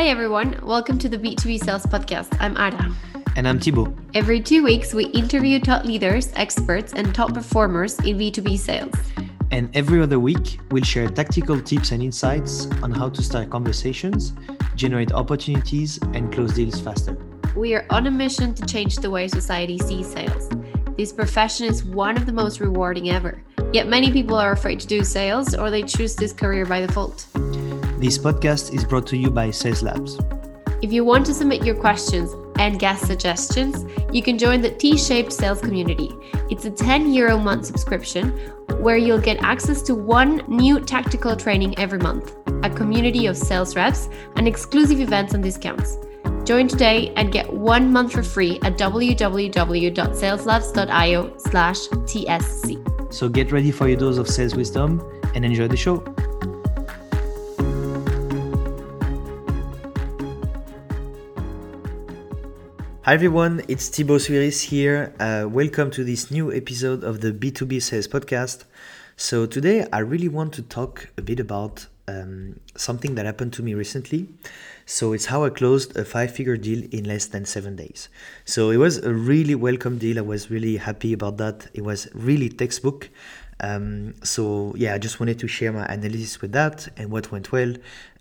Hi, everyone. Welcome to the B2B Sales Podcast. I'm Ada. And I'm Thibaut. Every two weeks, we interview top leaders, experts, and top performers in B2B sales. And every other week, we'll share tactical tips and insights on how to start conversations, generate opportunities, and close deals faster. We are on a mission to change the way society sees sales. This profession is one of the most rewarding ever. Yet many people are afraid to do sales or they choose this career by default. This podcast is brought to you by Sales Labs. If you want to submit your questions and guest suggestions, you can join the T shaped sales community. It's a 10 euro month subscription where you'll get access to one new tactical training every month, a community of sales reps, and exclusive events and discounts. Join today and get one month for free at www.saleslabs.io slash TSC. So get ready for your dose of sales wisdom and enjoy the show. Hi everyone, it's Thibaut Souyris here. Uh, welcome to this new episode of the B2B Sales Podcast. So today I really want to talk a bit about um, something that happened to me recently. So it's how I closed a five-figure deal in less than seven days. So it was a really welcome deal. I was really happy about that. It was really textbook. Um, so yeah, I just wanted to share my analysis with that and what went well,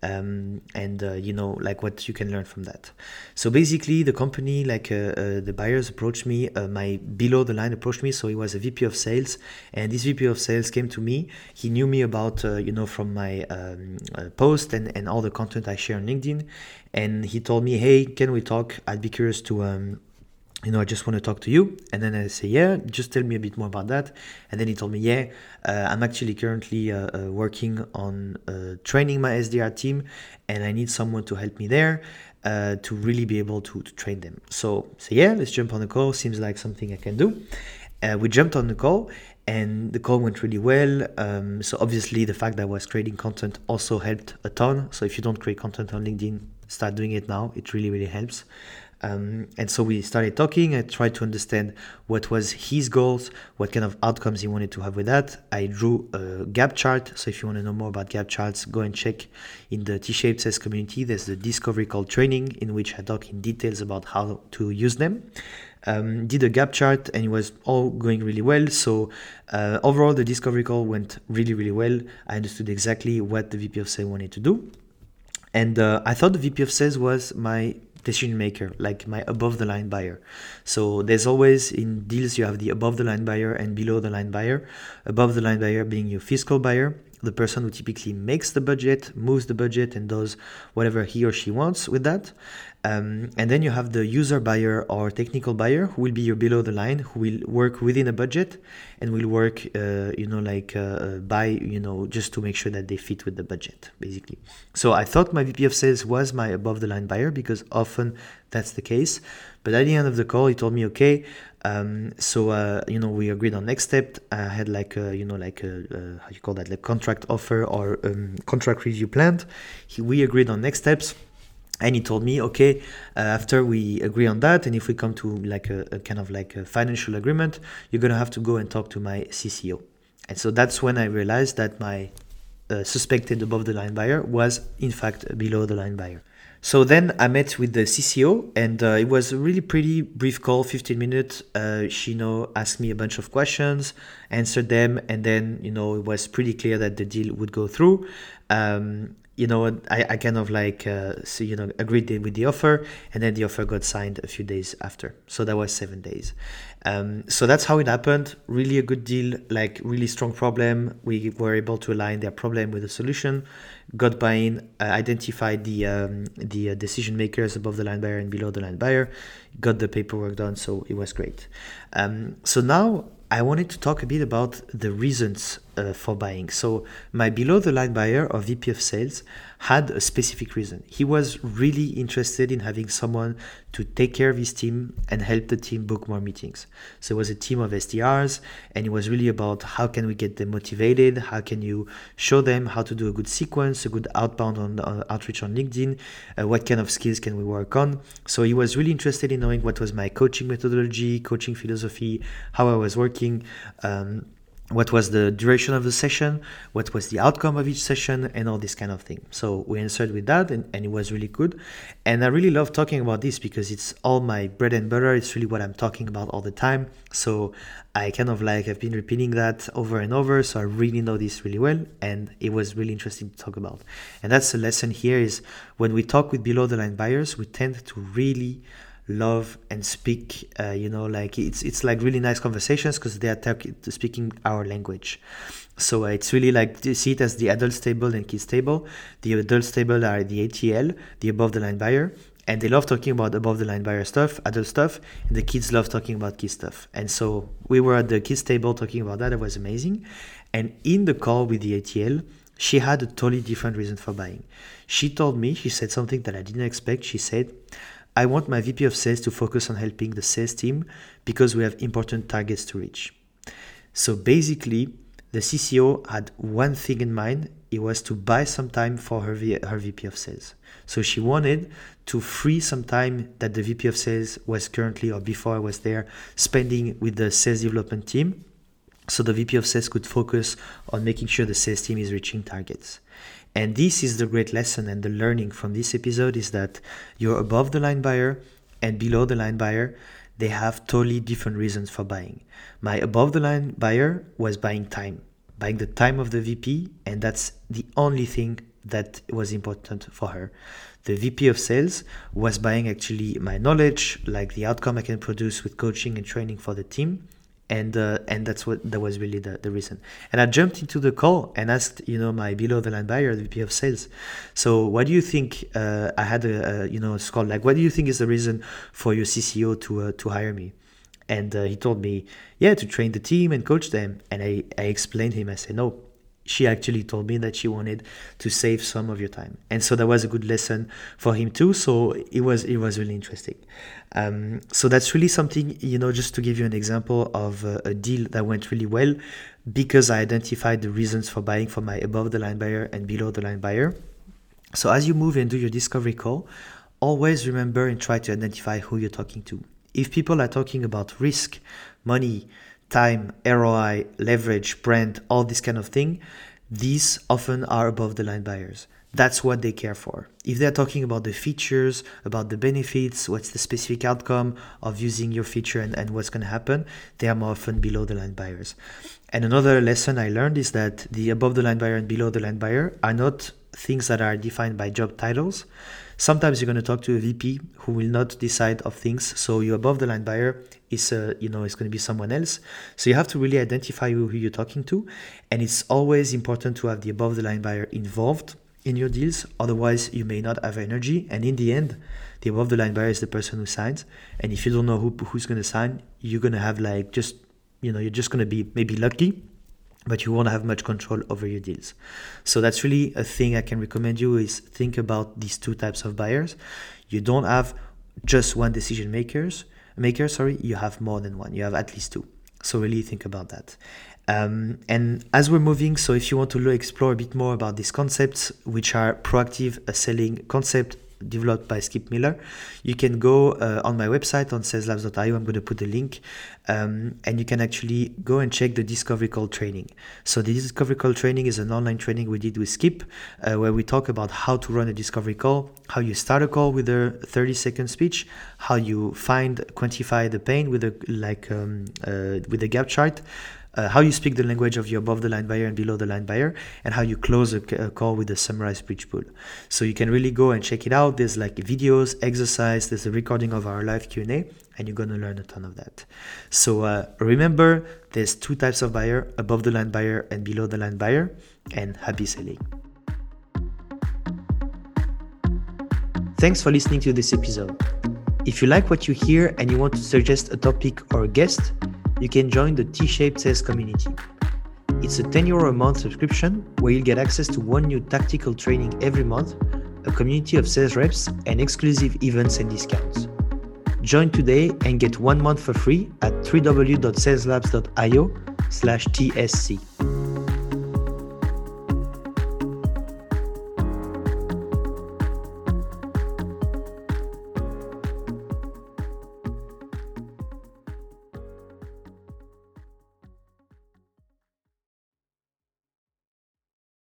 um, and uh, you know like what you can learn from that. So basically, the company like uh, uh, the buyers approached me, uh, my below the line approached me. So he was a VP of sales, and this VP of sales came to me. He knew me about uh, you know from my um, uh, post and and all the content I share on LinkedIn, and he told me, hey, can we talk? I'd be curious to um, you know, I just want to talk to you. And then I say, yeah, just tell me a bit more about that. And then he told me, yeah, uh, I'm actually currently uh, uh, working on uh, training my SDR team and I need someone to help me there uh, to really be able to, to train them. So, so, yeah, let's jump on the call. Seems like something I can do. Uh, we jumped on the call and the call went really well. Um, so obviously the fact that I was creating content also helped a ton. So if you don't create content on LinkedIn, start doing it now. It really, really helps. Um, and so we started talking. I tried to understand what was his goals, what kind of outcomes he wanted to have with that. I drew a gap chart. So if you want to know more about gap charts, go and check in the T-shaped sales community. There's the discovery call training in which I talk in details about how to use them. Um, did a gap chart and it was all going really well. So uh, overall, the discovery call went really, really well. I understood exactly what the VP of sales wanted to do. And uh, I thought the VP of sales was my decision maker, like my above the line buyer. So there's always in deals you have the above the line buyer and below the line buyer. Above the line buyer being your fiscal buyer, the person who typically makes the budget, moves the budget, and does whatever he or she wants with that. Um, and then you have the user buyer or technical buyer who will be your below the line, who will work within a budget and will work, uh, you know, like uh, uh you know, just to make sure that they fit with the budget, basically. So I thought my VP of sales was my above the line buyer because often that's the case. But at the end of the call, he told me, okay, um, so uh, you know, we agreed on next step. I had like a, you know, like a, uh, how you call that, like contract offer or um, contract review planned. He, we agreed on next steps and he told me okay uh, after we agree on that and if we come to like a, a, kind of like a financial agreement you're gonna have to go and talk to my cco and so that's when i realized that my uh, suspected above the line buyer was in fact below the line buyer so then I met with the CCO, and uh, it was a really pretty brief call, 15 minutes. Uh, she, you know, asked me a bunch of questions, answered them, and then, you know, it was pretty clear that the deal would go through. Um, you know, I, I kind of like, uh, so, you know, agreed with the offer and then the offer got signed a few days after. So that was seven days. Um, so that's how it happened. Really a good deal, like really strong problem. We were able to align their problem with a solution, got buy-in, uh, identified the, um, the uh, decision makers above the line buyer and below the line buyer, got the paperwork done. So it was great. Um, so now I wanted to talk a bit about the reasons uh, for buying. So my below the line buyer or VP of sales had a specific reason. He was really interested in having someone to take care of his team and help the team book more meetings. So it was a team of SDRs and it was really about how can we get them motivated? How can you show them how to do a good sequence, a good outbound on uh, outreach on LinkedIn? Uh, what kind of skills can we work on? So he was really interested in knowing what was my coaching methodology, coaching philosophy, how I was working. Um, what was the duration of the session, what was the outcome of each session, and all this kind of thing. So we answered with that, and, and, it was really good. And I really love talking about this because it's all my bread and butter. It's really what I'm talking about all the time. So I kind of like I've been repeating that over and over. So I really know this really well, and it was really interesting to talk about. And that's the lesson here: is when we talk with below the line buyers, we tend to really love and speak uh, you know like it's it's like really nice conversations because they are talk- speaking our language. So uh, it's really like you see it as the adults table and kids table. The adults table are the atl the above the line buyer and they love talking about above the line buyer stuff adult stuff and the kids love talking about kids stuff. And so we were at the kids table talking about that it was amazing. And in the call with the atl she had a totally different reason for buying. She told me she said something that i didn't expect. She said I want my VP of sales to focus on helping the sales team because we have important targets to reach. So basically, the CCO had one thing in mind. It was to buy some time for her, v- her VP of sales. So she wanted to free some time that the VP of sales was currently or before I was there spending with the sales development team. So the VP of sales could focus on making sure the sales team is reaching targets. And this is the great lesson and the learning from this episode is that you're above the line buyer and below the line buyer, they have totally different reasons for buying. My above the line buyer was buying time, buying the time of the VP, and that's the only thing that was important for her. The VP of sales was buying actually my knowledge, like the outcome I can produce with coaching and training for the team and uh, and that's what that was really the, the reason. And i jumped into the call and asked you know my below the line buyer the vp of sales so what do you think uh, i had a, a, you know a call like what do you think is the reason for your cco to uh, to hire me? And uh, he told me yeah to train the team and coach them. And i i explained him i said no she actually told me that she wanted to save some of your time. And so that was a good lesson for him too. So it was it was really interesting. Um, so that's really something you know just to give you an example of a, a deal that went really well because i identified the reasons for buying for my above the line buyer and below the line buyer. So as you move and do your discovery call always remember and try to identify who you're talking to. If people are talking about risk money time, ROI, leverage, brand, all this kind of thing, these often are above the line buyers. That's what they care for. If they're talking about the features, about the benefits, what's the specific outcome of using your feature and, and what's going to happen, they are more often below the line buyers. And another lesson I learned is that the above the line buyer and below the line buyer are not things that are defined by job titles. Sometimes you're going to talk to a VP who will not decide of things. So your above the line buyer is, uh, you know, it's going to be someone else. So you have to really identify who, who you're talking to, and it's always important to have the above the line buyer involved in your deals. Otherwise, you may not have energy, and in the end, the above the line buyer is the person who signs. And if you don't know who who's going to sign, you're going to have like just, you know, you're just going to be maybe lucky but you won't have much control over your deals. So that's really a thing I can recommend you is think about these two types of buyers. You don't have just one decision makers maker, sorry, you have more than one. You have at least two. So really think about that. Um, and as we're moving, so if you want to explore a bit more about these concepts, which are proactive selling concept, developed by Skip Miller. You can go uh, on my website on saleslabs.io. I'm going to put the link, um, and you can actually go and check the Discovery Call training. So the Discovery Call training is an online training we did with Skip, uh, where we talk about how to run a discovery call, how you start a call with a 30 second speech, how you find quantify the pain with a like um, uh, with a gap chart uh, how you speak the language of your above the line buyer and below the line buyer, and how you close a, a call with a summarized pitch pool. So you can really go and check it out. There's like videos, exercise, there's a recording of our live Q&A, and you're gonna learn a ton of that. So uh, remember, there's two types of buyer: above the line buyer and below the line buyer. And happy selling. Thanks for listening to this episode. If you like what you hear and you want to suggest a topic or a guest you can join the T-shaped sales community. It's a 10 euro a month subscription where you'll get access to one new tactical training every month, a community of sales reps, and exclusive events and discounts. Join today and get one month for free at www.saleslabs.io slash TSC.